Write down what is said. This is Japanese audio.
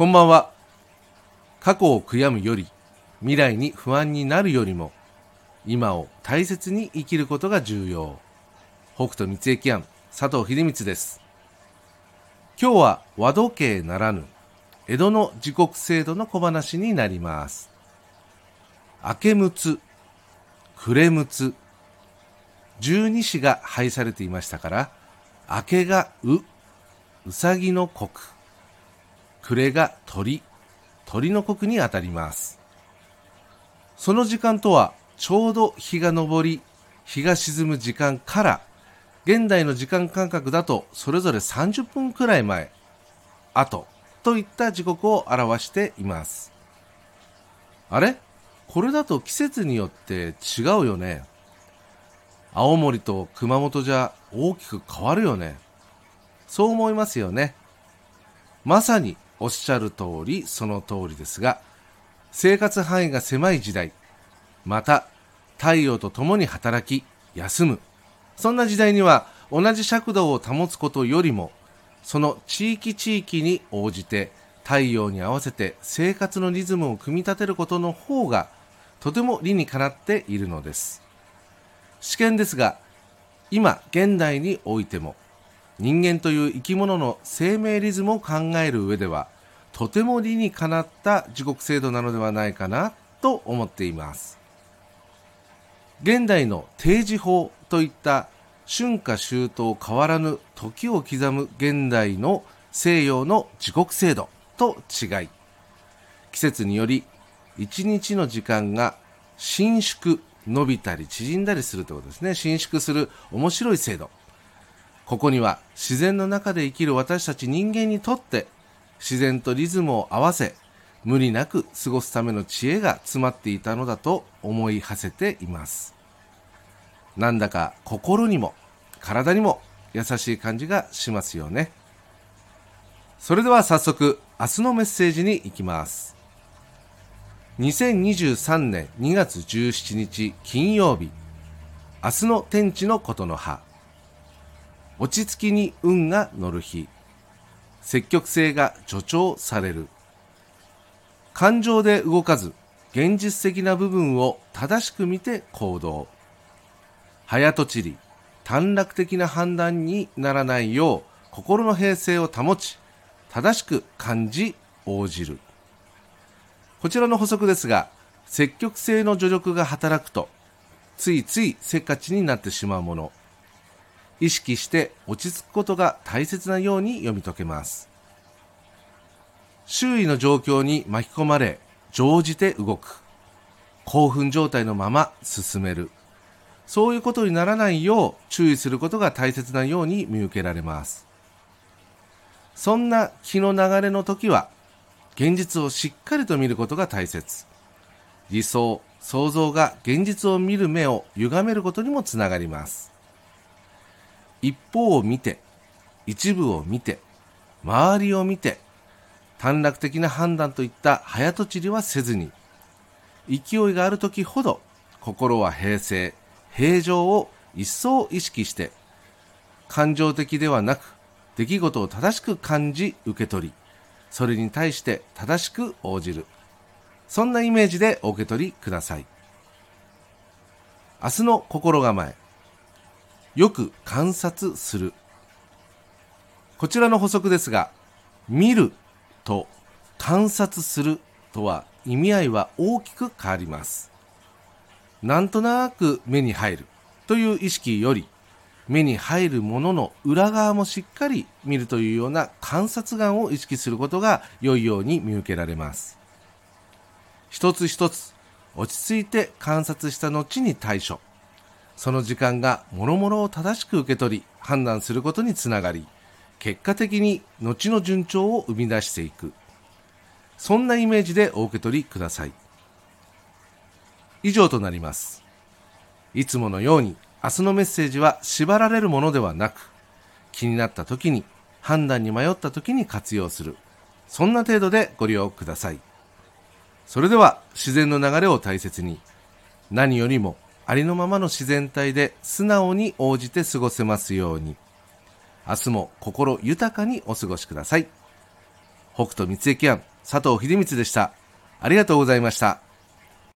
こんばんは。過去を悔やむより、未来に不安になるよりも、今を大切に生きることが重要。北斗三駅庵佐藤秀光です。今日は和時計ならぬ、江戸の時刻制度の小話になります。明けむつ、暮れむつ、十二支が配されていましたから、明けがう、うさぎの国、暮れが鳥、鳥の国にあたります。その時間とは、ちょうど日が昇り、日が沈む時間から、現代の時間感覚だとそれぞれ30分くらい前、後といった時刻を表しています。あれ？これだと季節によって違うよね。青森と熊本じゃ大きく変わるよね。そう思いますよね。まさにおっしゃる通りその通りですが、生活範囲が狭い時代、また太陽と共に働き、休む。そんな時代には同じ尺度を保つことよりも、その地域地域に応じて太陽に合わせて生活のリズムを組み立てることの方がとても理にかなっているのです試験ですが今現代においても人間という生き物の生命リズムを考える上ではとても理にかなった時刻制度なのではないかなと思っています。現代の定時法といった春夏秋冬変わらぬ時を刻む現代の西洋の時刻制度と違い季節により1日の時間が伸縮伸びたり縮んだりするということですね。伸縮する面白い制度。ここには自然の中で生きる私たち人間にとって自然とリズムを合わせ無理なく過ごすための知恵が詰まっていたのだと思い馳せています。なんだか心にも体にも優しい感じがしますよね。それでは早速明日のメッセージに行きます。2023年2月17日金曜日。明日の天地のことの葉。落ち着きに運が乗る日。積極性が助長される。感情で動かず現実的な部分を正しく見て行動。早とちり短絡的な判断にならないよう心の平静を保ち正しく感じ応じる。こちらの補足ですが、積極性の助力が働くと、ついついせっかちになってしまうもの、意識して落ち着くことが大切なように読み解けます。周囲の状況に巻き込まれ、乗じて動く。興奮状態のまま進める。そういうことにならないよう注意することが大切なように見受けられます。そんな気の流れの時は、現実をしっかりと見ることが大切理想想像が現実を見る目を歪めることにもつながります一方を見て一部を見て周りを見て短絡的な判断といった早とちりはせずに勢いがある時ほど心は平静平常を一層意識して感情的ではなく出来事を正しく感じ受け取りそれに対して正しく応じる。そんなイメージでお受け取りください。明日の心構え。よく観察する。こちらの補足ですが、見ると観察するとは意味合いは大きく変わります。なんとなく目に入るという意識より、目に入るものの裏側もしっかり見るというような観察眼を意識することが良いように見受けられます。一つ一つ落ち着いて観察した後に対処。その時間が諸々を正しく受け取り判断することにつながり、結果的に後の順調を生み出していく。そんなイメージでお受け取りください。以上となります。いつものように明日のメッセージは縛られるものではなく、気になった時に、判断に迷った時に活用する。そんな程度でご利用ください。それでは自然の流れを大切に、何よりもありのままの自然体で素直に応じて過ごせますように。明日も心豊かにお過ごしください。北斗三重案佐藤秀光でした。ありがとうございました。